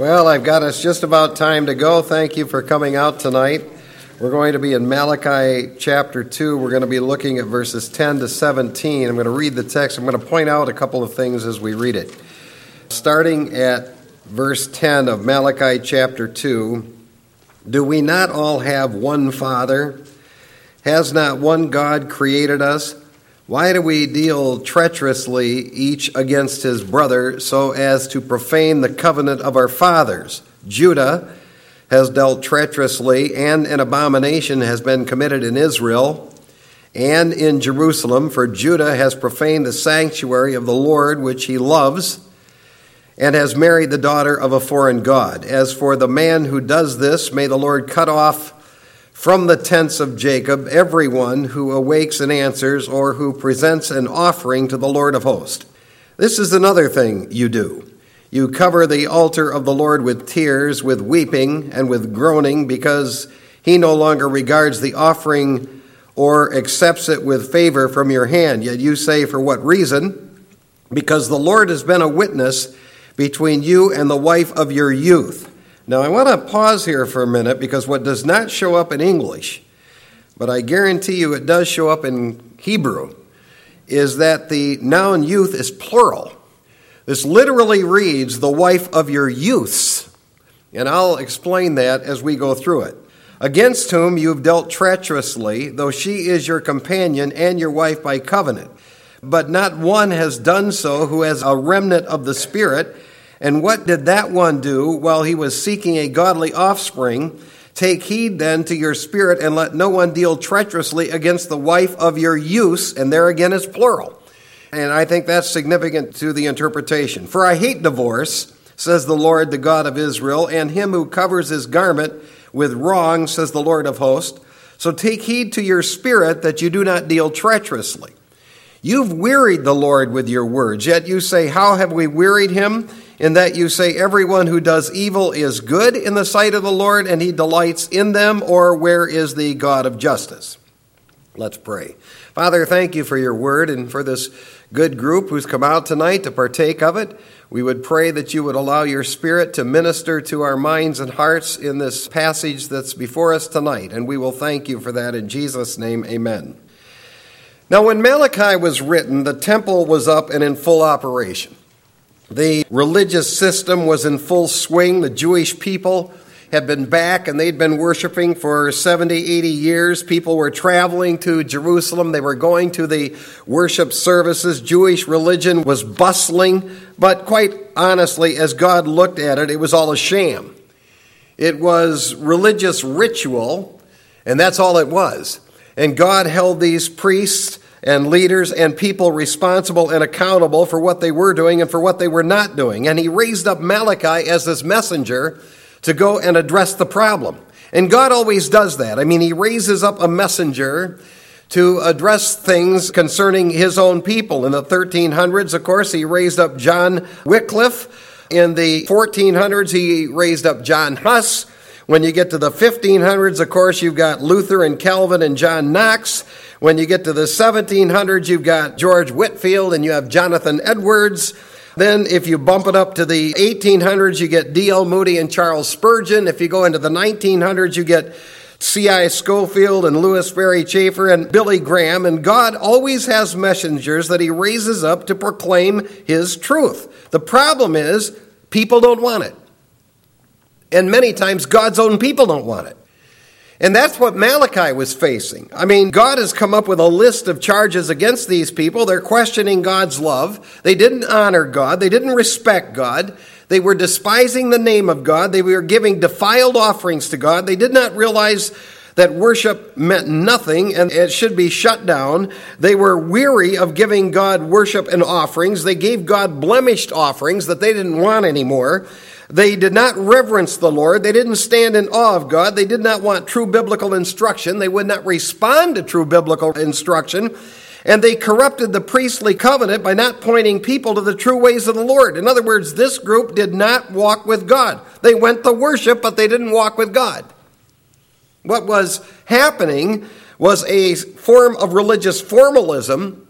Well, I've got us just about time to go. Thank you for coming out tonight. We're going to be in Malachi chapter 2. We're going to be looking at verses 10 to 17. I'm going to read the text. I'm going to point out a couple of things as we read it. Starting at verse 10 of Malachi chapter 2 Do we not all have one Father? Has not one God created us? Why do we deal treacherously each against his brother so as to profane the covenant of our fathers? Judah has dealt treacherously, and an abomination has been committed in Israel and in Jerusalem, for Judah has profaned the sanctuary of the Lord, which he loves, and has married the daughter of a foreign god. As for the man who does this, may the Lord cut off from the tents of Jacob everyone who awakes and answers or who presents an offering to the Lord of hosts. This is another thing you do. You cover the altar of the Lord with tears, with weeping, and with groaning, because he no longer regards the offering or accepts it with favor from your hand. Yet you say, For what reason? Because the Lord has been a witness between you and the wife of your youth now, I want to pause here for a minute because what does not show up in English, but I guarantee you it does show up in Hebrew, is that the noun youth is plural. This literally reads the wife of your youths. And I'll explain that as we go through it. Against whom you've dealt treacherously, though she is your companion and your wife by covenant. But not one has done so who has a remnant of the Spirit and what did that one do while he was seeking a godly offspring? Take heed then to your spirit, and let no one deal treacherously against the wife of your use. And there again is plural. And I think that's significant to the interpretation. For I hate divorce, says the Lord, the God of Israel, and him who covers his garment with wrong, says the Lord of hosts. So take heed to your spirit that you do not deal treacherously. You've wearied the Lord with your words, yet you say, How have we wearied him? In that you say, Everyone who does evil is good in the sight of the Lord, and he delights in them, or where is the God of justice? Let's pray. Father, thank you for your word and for this good group who's come out tonight to partake of it. We would pray that you would allow your spirit to minister to our minds and hearts in this passage that's before us tonight, and we will thank you for that in Jesus' name. Amen. Now, when Malachi was written, the temple was up and in full operation. The religious system was in full swing. The Jewish people had been back and they'd been worshiping for 70, 80 years. People were traveling to Jerusalem. They were going to the worship services. Jewish religion was bustling. But quite honestly, as God looked at it, it was all a sham. It was religious ritual, and that's all it was. And God held these priests and leaders and people responsible and accountable for what they were doing and for what they were not doing. And he raised up Malachi as this messenger to go and address the problem. And God always does that. I mean, he raises up a messenger to address things concerning his own people. In the 1300s, of course, he raised up John Wycliffe. In the 1400s, he raised up John Huss. When you get to the 1500s, of course, you've got Luther and Calvin and John Knox. When you get to the 1700s, you've got George Whitefield and you have Jonathan Edwards. Then, if you bump it up to the 1800s, you get D.L. Moody and Charles Spurgeon. If you go into the 1900s, you get C.I. Scofield and Lewis Sperry Chafer and Billy Graham. And God always has messengers that He raises up to proclaim His truth. The problem is, people don't want it. And many times, God's own people don't want it. And that's what Malachi was facing. I mean, God has come up with a list of charges against these people. They're questioning God's love. They didn't honor God. They didn't respect God. They were despising the name of God. They were giving defiled offerings to God. They did not realize that worship meant nothing and it should be shut down. They were weary of giving God worship and offerings. They gave God blemished offerings that they didn't want anymore. They did not reverence the Lord. They didn't stand in awe of God. They did not want true biblical instruction. They would not respond to true biblical instruction. And they corrupted the priestly covenant by not pointing people to the true ways of the Lord. In other words, this group did not walk with God. They went to worship, but they didn't walk with God. What was happening was a form of religious formalism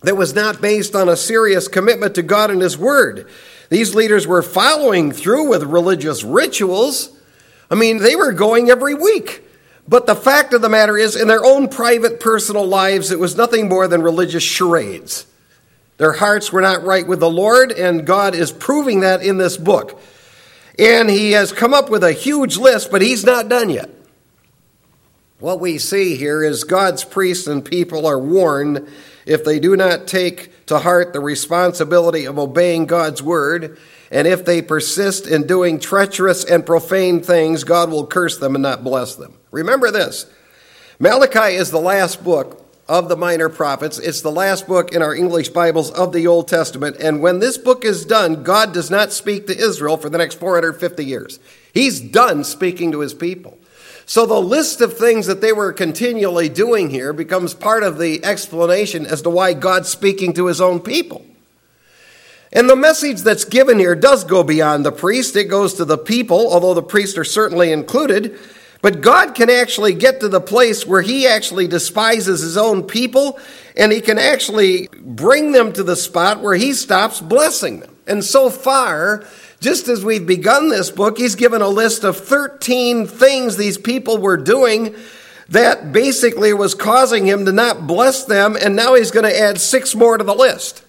that was not based on a serious commitment to God and His Word. These leaders were following through with religious rituals. I mean, they were going every week. But the fact of the matter is, in their own private personal lives, it was nothing more than religious charades. Their hearts were not right with the Lord, and God is proving that in this book. And He has come up with a huge list, but He's not done yet. What we see here is God's priests and people are warned if they do not take to heart the responsibility of obeying God's word, and if they persist in doing treacherous and profane things, God will curse them and not bless them. Remember this Malachi is the last book of the minor prophets. It's the last book in our English Bibles of the Old Testament. And when this book is done, God does not speak to Israel for the next 450 years. He's done speaking to his people. So the list of things that they were continually doing here becomes part of the explanation as to why God's speaking to his own people. And the message that's given here does go beyond the priest. It goes to the people, although the priests are certainly included. But God can actually get to the place where he actually despises his own people and he can actually bring them to the spot where he stops blessing them. And so far, just as we've begun this book, he's given a list of 13 things these people were doing that basically was causing him to not bless them, and now he's going to add six more to the list.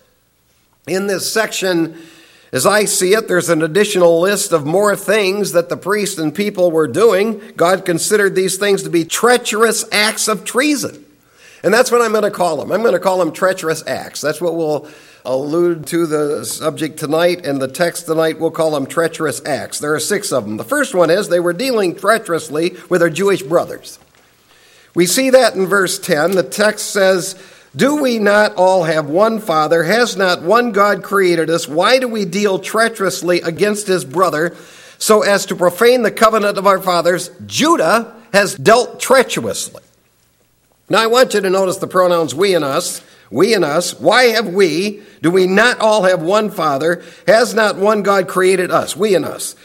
In this section, as I see it, there's an additional list of more things that the priests and people were doing. God considered these things to be treacherous acts of treason. And that's what I'm going to call them. I'm going to call them treacherous acts. That's what we'll allude to the subject tonight and the text tonight. We'll call them treacherous acts. There are six of them. The first one is they were dealing treacherously with their Jewish brothers. We see that in verse 10. The text says, Do we not all have one Father? Has not one God created us? Why do we deal treacherously against his brother so as to profane the covenant of our fathers? Judah has dealt treacherously. Now I want you to notice the pronouns we and us. We and us. Why have we? Do we not all have one Father? Has not one God created us? We and us.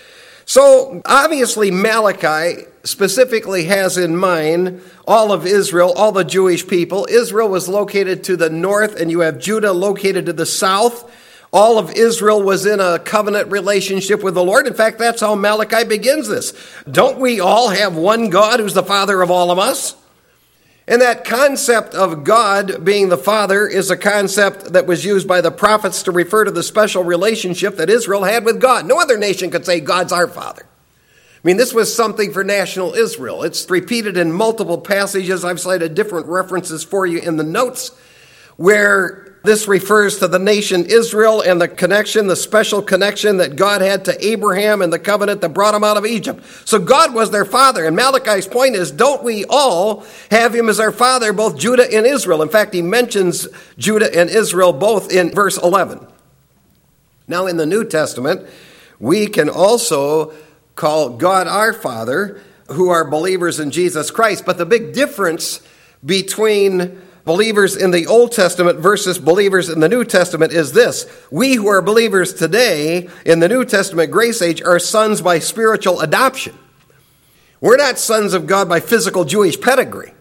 So obviously, Malachi specifically has in mind all of Israel, all the Jewish people. Israel was located to the north, and you have Judah located to the south. All of Israel was in a covenant relationship with the Lord. In fact, that's how Malachi begins this. Don't we all have one God who's the Father of all of us? And that concept of God being the Father is a concept that was used by the prophets to refer to the special relationship that Israel had with God. No other nation could say, God's our Father. I mean, this was something for national Israel. It's repeated in multiple passages. I've cited different references for you in the notes where this refers to the nation Israel and the connection, the special connection that God had to Abraham and the covenant that brought him out of Egypt. So God was their father. And Malachi's point is don't we all have him as our father, both Judah and Israel? In fact, he mentions Judah and Israel both in verse 11. Now, in the New Testament, we can also call God our Father who are believers in Jesus Christ. But the big difference between believers in the Old Testament versus believers in the New Testament is this. We who are believers today in the New Testament grace age are sons by spiritual adoption. We're not sons of God by physical Jewish pedigree.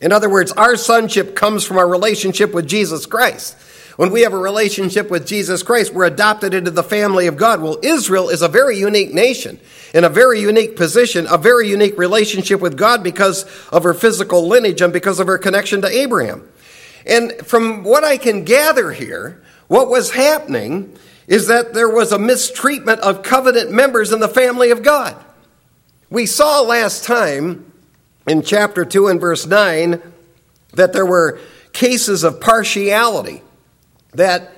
In other words, our sonship comes from our relationship with Jesus Christ. When we have a relationship with Jesus Christ, we're adopted into the family of God. Well, Israel is a very unique nation in a very unique position, a very unique relationship with God because of her physical lineage and because of her connection to Abraham. And from what I can gather here, what was happening is that there was a mistreatment of covenant members in the family of God. We saw last time in chapter 2 and verse 9 that there were cases of partiality that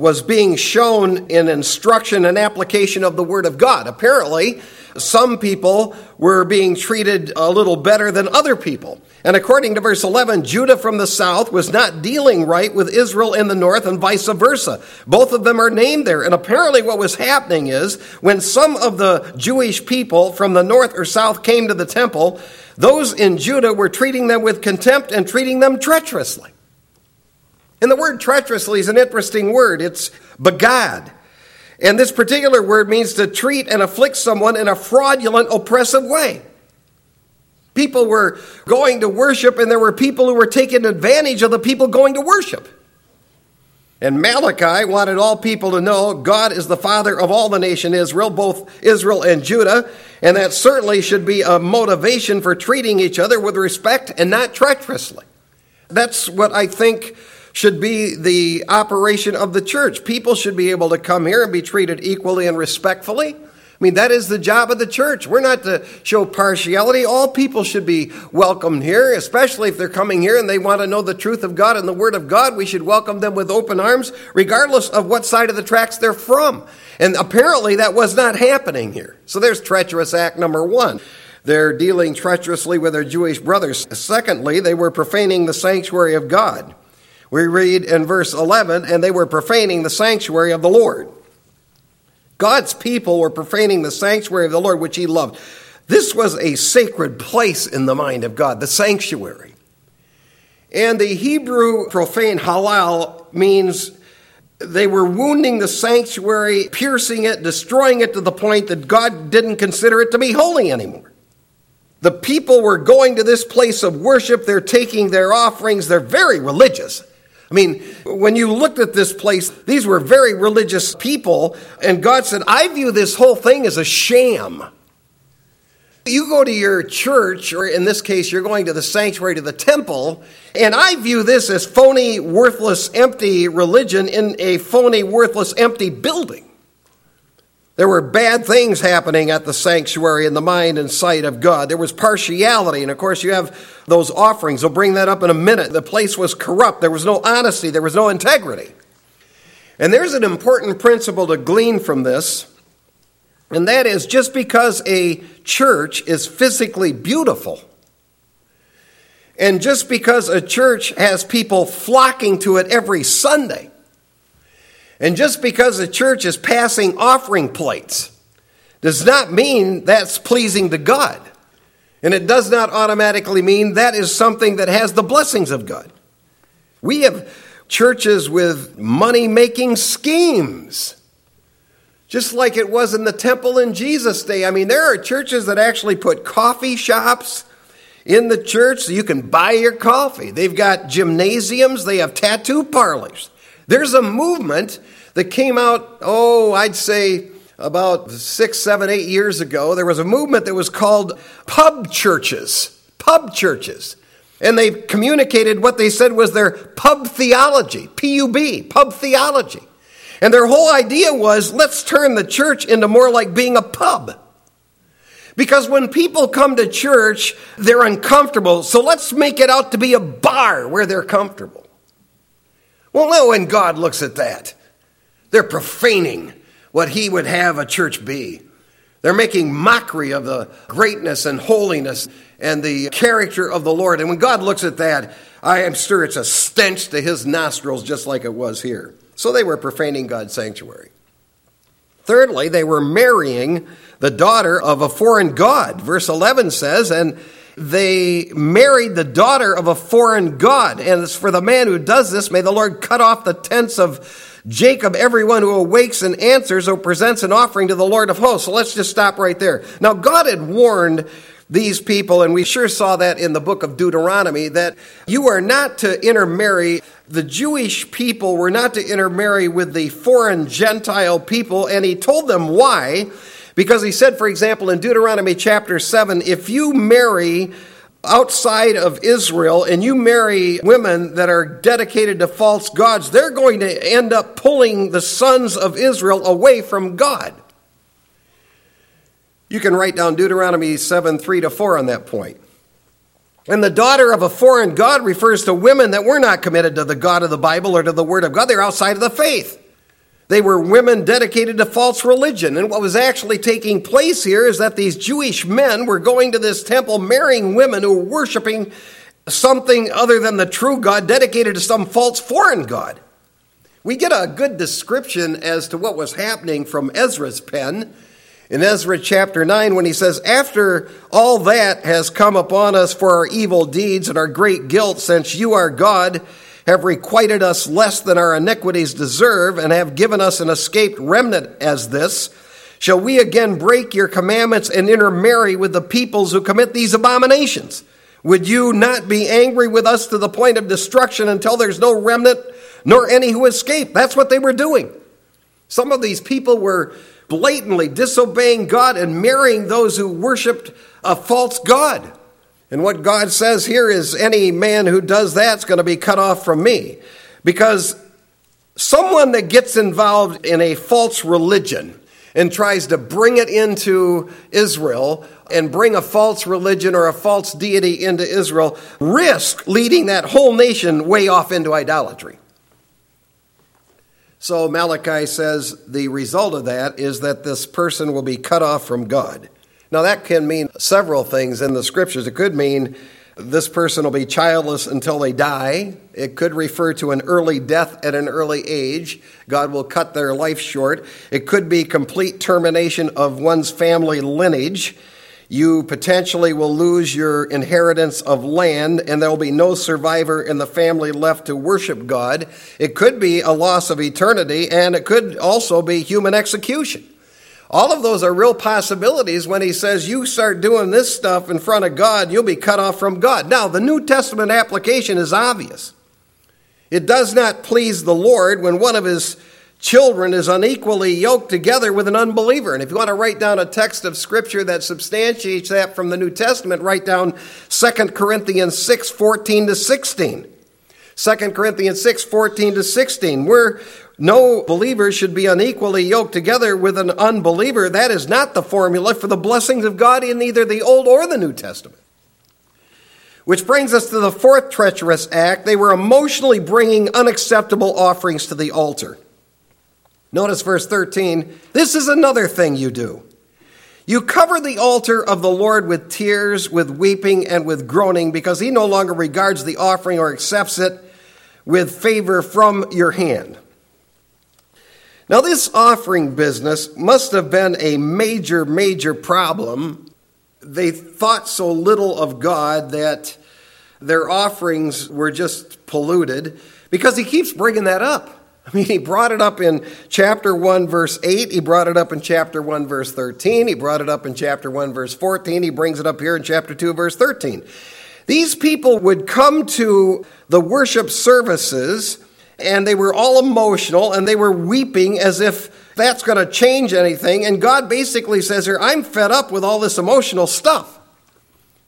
was being shown in instruction and application of the Word of God. Apparently, some people were being treated a little better than other people. And according to verse 11, Judah from the south was not dealing right with Israel in the north and vice versa. Both of them are named there. And apparently, what was happening is when some of the Jewish people from the north or south came to the temple, those in Judah were treating them with contempt and treating them treacherously. And the word treacherously is an interesting word. It's bagad. And this particular word means to treat and afflict someone in a fraudulent, oppressive way. People were going to worship, and there were people who were taking advantage of the people going to worship. And Malachi wanted all people to know God is the father of all the nation Israel, both Israel and Judah, and that certainly should be a motivation for treating each other with respect and not treacherously. That's what I think should be the operation of the church. People should be able to come here and be treated equally and respectfully. I mean, that is the job of the church. We're not to show partiality. All people should be welcomed here, especially if they're coming here and they want to know the truth of God and the Word of God. We should welcome them with open arms, regardless of what side of the tracks they're from. And apparently that was not happening here. So there's treacherous act number one. They're dealing treacherously with their Jewish brothers. Secondly, they were profaning the sanctuary of God. We read in verse 11, and they were profaning the sanctuary of the Lord. God's people were profaning the sanctuary of the Lord, which he loved. This was a sacred place in the mind of God, the sanctuary. And the Hebrew profane halal means they were wounding the sanctuary, piercing it, destroying it to the point that God didn't consider it to be holy anymore. The people were going to this place of worship, they're taking their offerings, they're very religious. I mean, when you looked at this place, these were very religious people, and God said, I view this whole thing as a sham. You go to your church, or in this case, you're going to the sanctuary, to the temple, and I view this as phony, worthless, empty religion in a phony, worthless, empty building. There were bad things happening at the sanctuary in the mind and sight of God. There was partiality. And of course, you have those offerings. I'll bring that up in a minute. The place was corrupt. There was no honesty. There was no integrity. And there's an important principle to glean from this. And that is just because a church is physically beautiful, and just because a church has people flocking to it every Sunday, and just because the church is passing offering plates does not mean that's pleasing to God. And it does not automatically mean that is something that has the blessings of God. We have churches with money making schemes, just like it was in the temple in Jesus' day. I mean, there are churches that actually put coffee shops in the church so you can buy your coffee. They've got gymnasiums, they have tattoo parlors. There's a movement that came out, oh, I'd say about six, seven, eight years ago. There was a movement that was called pub churches. Pub churches. And they communicated what they said was their pub theology, P U B, pub theology. And their whole idea was let's turn the church into more like being a pub. Because when people come to church, they're uncomfortable. So let's make it out to be a bar where they're comfortable. Well, no, when God looks at that, they're profaning what He would have a church be. They're making mockery of the greatness and holiness and the character of the Lord. And when God looks at that, I am sure it's a stench to His nostrils, just like it was here. So they were profaning God's sanctuary. Thirdly, they were marrying the daughter of a foreign god. Verse 11 says, and they married the daughter of a foreign god. And as for the man who does this, may the Lord cut off the tents of Jacob, everyone who awakes and answers or presents an offering to the Lord of hosts. So let's just stop right there. Now, God had warned these people, and we sure saw that in the book of Deuteronomy, that you are not to intermarry. The Jewish people were not to intermarry with the foreign Gentile people, and he told them why. Because he said, for example, in Deuteronomy chapter 7, if you marry outside of Israel and you marry women that are dedicated to false gods, they're going to end up pulling the sons of Israel away from God. You can write down Deuteronomy 7 3 to 4 on that point. And the daughter of a foreign God refers to women that were not committed to the God of the Bible or to the Word of God. They're outside of the faith. They were women dedicated to false religion. And what was actually taking place here is that these Jewish men were going to this temple, marrying women who were worshiping something other than the true God, dedicated to some false foreign God. We get a good description as to what was happening from Ezra's pen in Ezra chapter 9 when he says, After all that has come upon us for our evil deeds and our great guilt, since you are God, have requited us less than our iniquities deserve, and have given us an escaped remnant as this, shall we again break your commandments and intermarry with the peoples who commit these abominations? Would you not be angry with us to the point of destruction until there's no remnant nor any who escape. That's what they were doing. Some of these people were blatantly disobeying God and marrying those who worshiped a false God. And what God says here is any man who does that's going to be cut off from me. Because someone that gets involved in a false religion and tries to bring it into Israel and bring a false religion or a false deity into Israel risk leading that whole nation way off into idolatry. So Malachi says the result of that is that this person will be cut off from God. Now, that can mean several things in the scriptures. It could mean this person will be childless until they die. It could refer to an early death at an early age. God will cut their life short. It could be complete termination of one's family lineage. You potentially will lose your inheritance of land, and there will be no survivor in the family left to worship God. It could be a loss of eternity, and it could also be human execution. All of those are real possibilities when he says you start doing this stuff in front of God, you'll be cut off from God. Now, the New Testament application is obvious. It does not please the Lord when one of his children is unequally yoked together with an unbeliever. And if you want to write down a text of scripture that substantiates that from the New Testament, write down 2 Corinthians 6 14 to 16. 2 Corinthians 6 14 to 16. We're no believer should be unequally yoked together with an unbeliever. That is not the formula for the blessings of God in either the Old or the New Testament. Which brings us to the fourth treacherous act. They were emotionally bringing unacceptable offerings to the altar. Notice verse 13. This is another thing you do. You cover the altar of the Lord with tears, with weeping, and with groaning, because he no longer regards the offering or accepts it with favor from your hand. Now, this offering business must have been a major, major problem. They thought so little of God that their offerings were just polluted because he keeps bringing that up. I mean, he brought it up in chapter 1, verse 8. He brought it up in chapter 1, verse 13. He brought it up in chapter 1, verse 14. He brings it up here in chapter 2, verse 13. These people would come to the worship services and they were all emotional and they were weeping as if that's going to change anything. And God basically says here, I'm fed up with all this emotional stuff.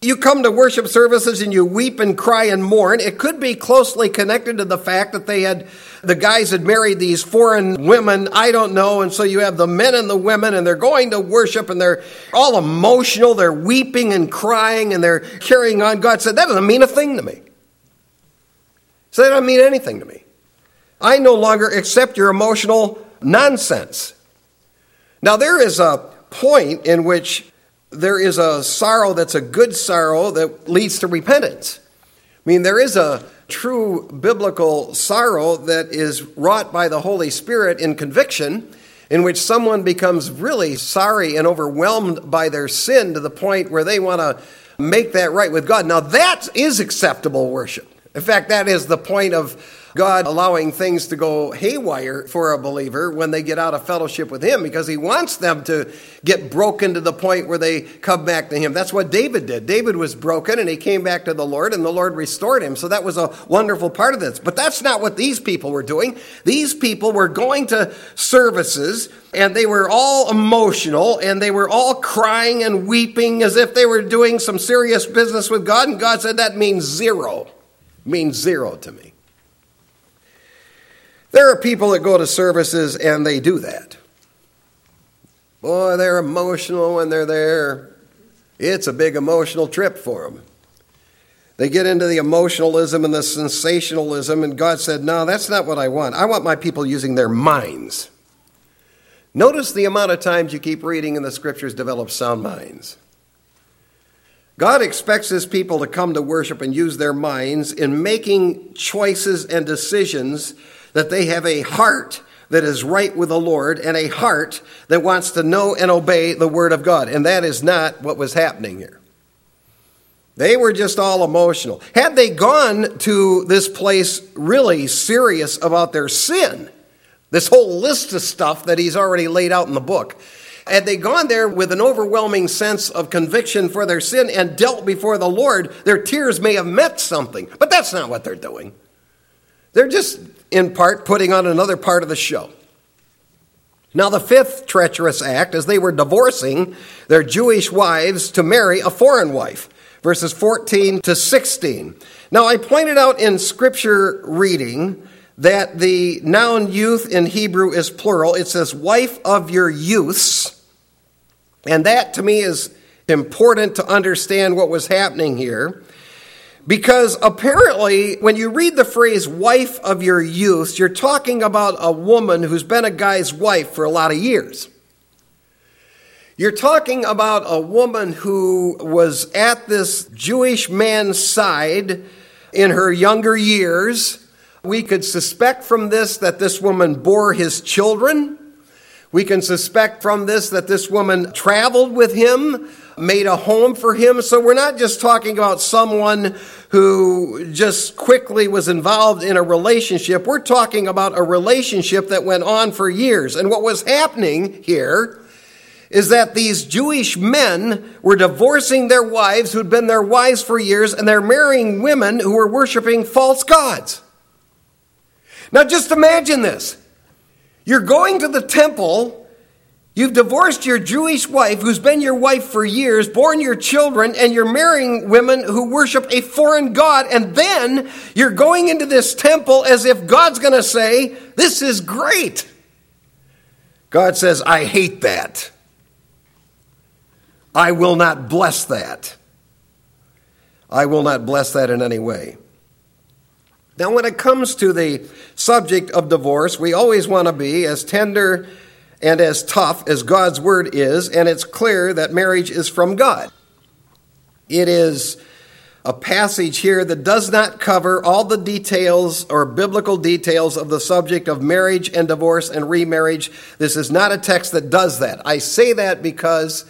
You come to worship services and you weep and cry and mourn. It could be closely connected to the fact that they had, the guys had married these foreign women. I don't know. And so you have the men and the women and they're going to worship and they're all emotional. They're weeping and crying and they're carrying on. God said, that doesn't mean a thing to me. So that doesn't mean anything to me. I no longer accept your emotional nonsense. Now, there is a point in which there is a sorrow that's a good sorrow that leads to repentance. I mean, there is a true biblical sorrow that is wrought by the Holy Spirit in conviction, in which someone becomes really sorry and overwhelmed by their sin to the point where they want to make that right with God. Now, that is acceptable worship. In fact, that is the point of God allowing things to go haywire for a believer when they get out of fellowship with Him because He wants them to get broken to the point where they come back to Him. That's what David did. David was broken and he came back to the Lord and the Lord restored him. So that was a wonderful part of this. But that's not what these people were doing. These people were going to services and they were all emotional and they were all crying and weeping as if they were doing some serious business with God. And God said that means zero. Means zero to me. There are people that go to services and they do that. Boy, they're emotional when they're there. It's a big emotional trip for them. They get into the emotionalism and the sensationalism, and God said, No, that's not what I want. I want my people using their minds. Notice the amount of times you keep reading in the scriptures develop sound minds. God expects his people to come to worship and use their minds in making choices and decisions that they have a heart that is right with the Lord and a heart that wants to know and obey the Word of God. And that is not what was happening here. They were just all emotional. Had they gone to this place really serious about their sin, this whole list of stuff that he's already laid out in the book, had they gone there with an overwhelming sense of conviction for their sin and dealt before the Lord, their tears may have meant something. But that's not what they're doing. They're just in part, putting on another part of the show. Now, the fifth treacherous act is they were divorcing their Jewish wives to marry a foreign wife, verses 14 to 16. Now, I pointed out in scripture reading that the noun youth in Hebrew is plural. It says, wife of your youths. And that to me is important to understand what was happening here. Because apparently, when you read the phrase wife of your youth, you're talking about a woman who's been a guy's wife for a lot of years. You're talking about a woman who was at this Jewish man's side in her younger years. We could suspect from this that this woman bore his children. We can suspect from this that this woman traveled with him made a home for him. So we're not just talking about someone who just quickly was involved in a relationship. We're talking about a relationship that went on for years. And what was happening here is that these Jewish men were divorcing their wives who'd been their wives for years and they're marrying women who were worshiping false gods. Now just imagine this. You're going to the temple You've divorced your Jewish wife, who's been your wife for years, born your children, and you're marrying women who worship a foreign God. And then you're going into this temple as if God's going to say, This is great. God says, I hate that. I will not bless that. I will not bless that in any way. Now, when it comes to the subject of divorce, we always want to be as tender and as tough as God's word is, and it's clear that marriage is from God. It is a passage here that does not cover all the details or biblical details of the subject of marriage and divorce and remarriage. This is not a text that does that. I say that because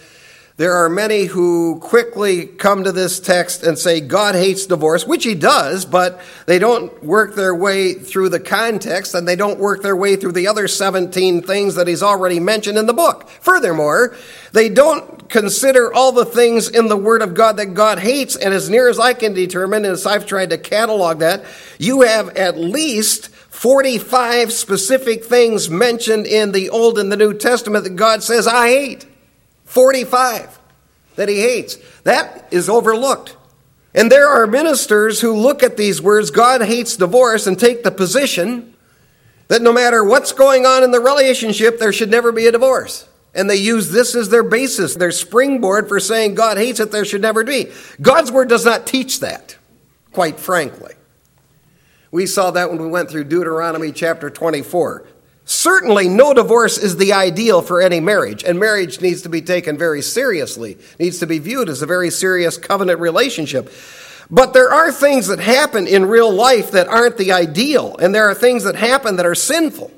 there are many who quickly come to this text and say God hates divorce, which he does, but they don't work their way through the context and they don't work their way through the other 17 things that he's already mentioned in the book. Furthermore, they don't consider all the things in the Word of God that God hates, and as near as I can determine, as I've tried to catalog that, you have at least 45 specific things mentioned in the Old and the New Testament that God says, I hate. 45 that he hates. That is overlooked. And there are ministers who look at these words, God hates divorce, and take the position that no matter what's going on in the relationship, there should never be a divorce. And they use this as their basis, their springboard for saying God hates it, there should never be. God's word does not teach that, quite frankly. We saw that when we went through Deuteronomy chapter 24. Certainly, no divorce is the ideal for any marriage, and marriage needs to be taken very seriously, needs to be viewed as a very serious covenant relationship. But there are things that happen in real life that aren't the ideal, and there are things that happen that are sinful.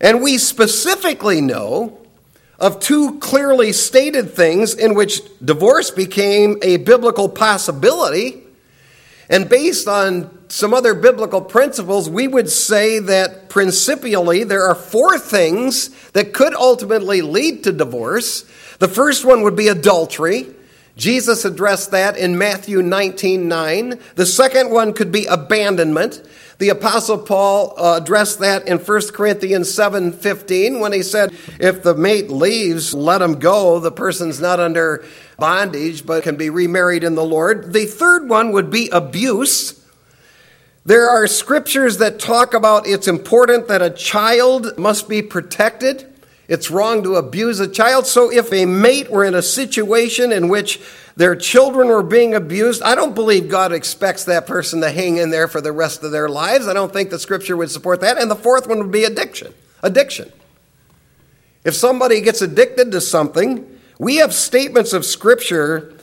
And we specifically know of two clearly stated things in which divorce became a biblical possibility. And based on some other biblical principles, we would say that principially there are four things that could ultimately lead to divorce. The first one would be adultery. Jesus addressed that in Matthew 19 9. The second one could be abandonment. The Apostle Paul uh, addressed that in 1 Corinthians 7 15 when he said, If the mate leaves, let him go. The person's not under bondage, but can be remarried in the Lord. The third one would be abuse. There are scriptures that talk about it's important that a child must be protected. It's wrong to abuse a child. So if a mate were in a situation in which their children were being abused, I don't believe God expects that person to hang in there for the rest of their lives. I don't think the scripture would support that. And the fourth one would be addiction. Addiction. If somebody gets addicted to something, we have statements of scripture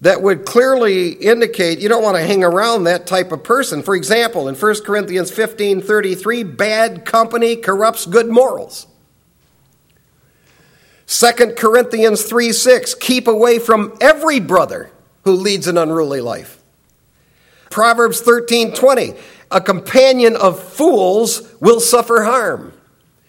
that would clearly indicate you don't want to hang around that type of person. For example, in 1 Corinthians 15 33, bad company corrupts good morals. 2 Corinthians 3 6, keep away from every brother who leads an unruly life. Proverbs 13 20, a companion of fools will suffer harm.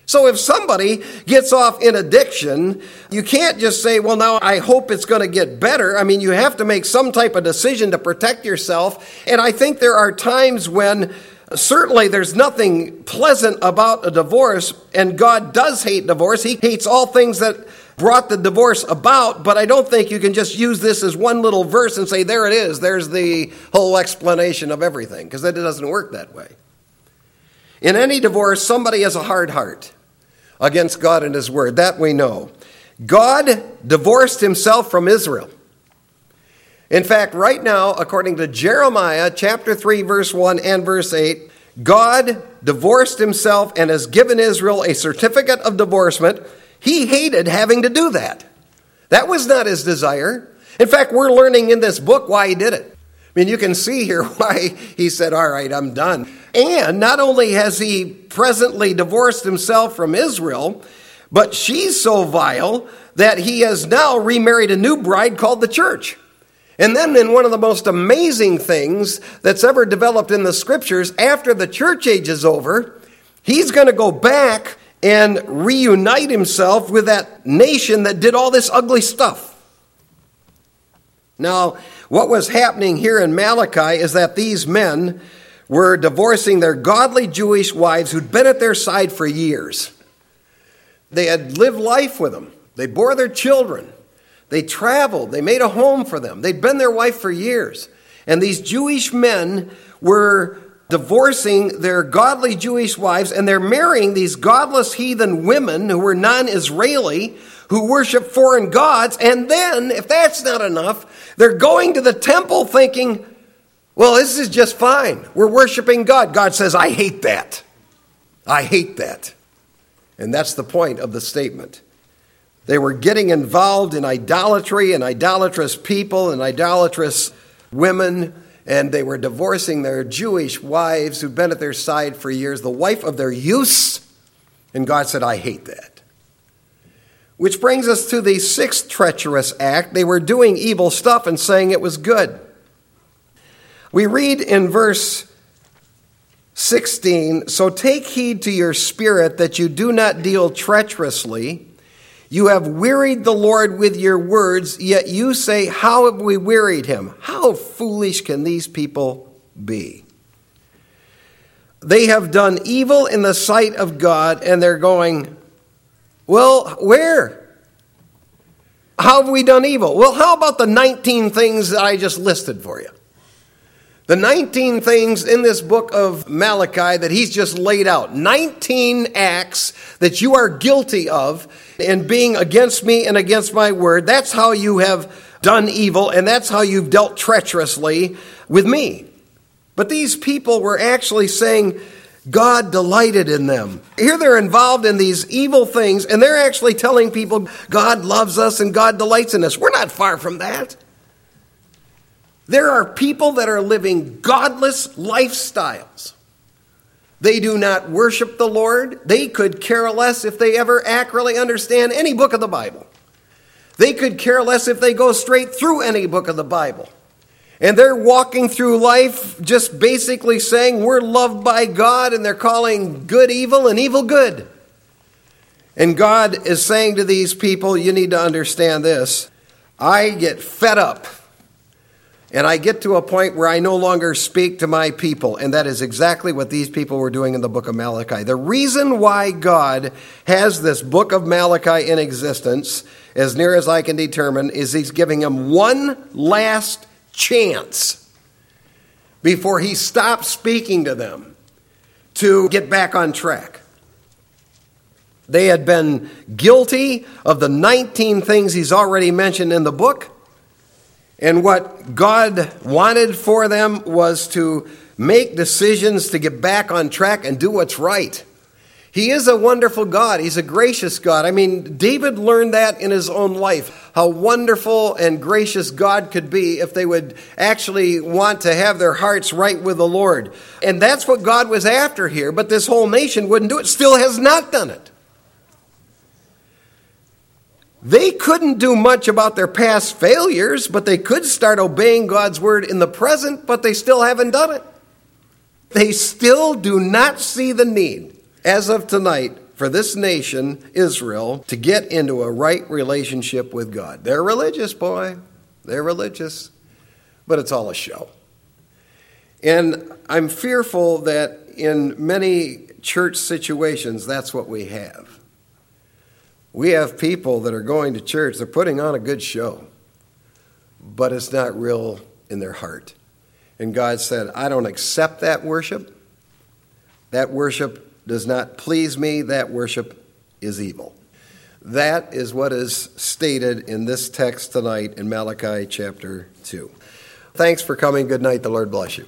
So if somebody gets off in addiction, you can't just say, well, now I hope it's going to get better. I mean, you have to make some type of decision to protect yourself. And I think there are times when Certainly, there's nothing pleasant about a divorce, and God does hate divorce. He hates all things that brought the divorce about, but I don't think you can just use this as one little verse and say, there it is, there's the whole explanation of everything, because it doesn't work that way. In any divorce, somebody has a hard heart against God and His Word. That we know. God divorced Himself from Israel. In fact, right now, according to Jeremiah chapter 3, verse 1 and verse 8, God divorced himself and has given Israel a certificate of divorcement. He hated having to do that. That was not his desire. In fact, we're learning in this book why he did it. I mean, you can see here why he said, All right, I'm done. And not only has he presently divorced himself from Israel, but she's so vile that he has now remarried a new bride called the church. And then, in one of the most amazing things that's ever developed in the scriptures, after the church age is over, he's going to go back and reunite himself with that nation that did all this ugly stuff. Now, what was happening here in Malachi is that these men were divorcing their godly Jewish wives who'd been at their side for years. They had lived life with them, they bore their children. They traveled, they made a home for them. They'd been their wife for years. And these Jewish men were divorcing their godly Jewish wives and they're marrying these godless heathen women who were non Israeli, who worship foreign gods. And then, if that's not enough, they're going to the temple thinking, well, this is just fine. We're worshiping God. God says, I hate that. I hate that. And that's the point of the statement. They were getting involved in idolatry and idolatrous people and idolatrous women, and they were divorcing their Jewish wives who'd been at their side for years, the wife of their youths. And God said, I hate that. Which brings us to the sixth treacherous act. They were doing evil stuff and saying it was good. We read in verse 16 So take heed to your spirit that you do not deal treacherously you have wearied the Lord with your words, yet you say, How have we wearied him? How foolish can these people be? They have done evil in the sight of God, and they're going, Well, where? How have we done evil? Well, how about the 19 things that I just listed for you? The 19 things in this book of Malachi that he's just laid out. 19 acts that you are guilty of in being against me and against my word. That's how you have done evil, and that's how you've dealt treacherously with me. But these people were actually saying, God delighted in them. Here they're involved in these evil things, and they're actually telling people God loves us and God delights in us. We're not far from that. There are people that are living godless lifestyles. They do not worship the Lord. They could care less if they ever accurately understand any book of the Bible. They could care less if they go straight through any book of the Bible. And they're walking through life just basically saying we're loved by God, and they're calling good evil and evil good. And God is saying to these people, you need to understand this. I get fed up and I get to a point where I no longer speak to my people. And that is exactly what these people were doing in the book of Malachi. The reason why God has this book of Malachi in existence, as near as I can determine, is He's giving them one last chance before He stops speaking to them to get back on track. They had been guilty of the 19 things He's already mentioned in the book. And what God wanted for them was to make decisions to get back on track and do what's right. He is a wonderful God. He's a gracious God. I mean, David learned that in his own life, how wonderful and gracious God could be if they would actually want to have their hearts right with the Lord. And that's what God was after here, but this whole nation wouldn't do it, still has not done it. They couldn't do much about their past failures, but they could start obeying God's word in the present, but they still haven't done it. They still do not see the need, as of tonight, for this nation, Israel, to get into a right relationship with God. They're religious, boy. They're religious, but it's all a show. And I'm fearful that in many church situations, that's what we have. We have people that are going to church, they're putting on a good show, but it's not real in their heart. And God said, I don't accept that worship. That worship does not please me. That worship is evil. That is what is stated in this text tonight in Malachi chapter 2. Thanks for coming. Good night. The Lord bless you.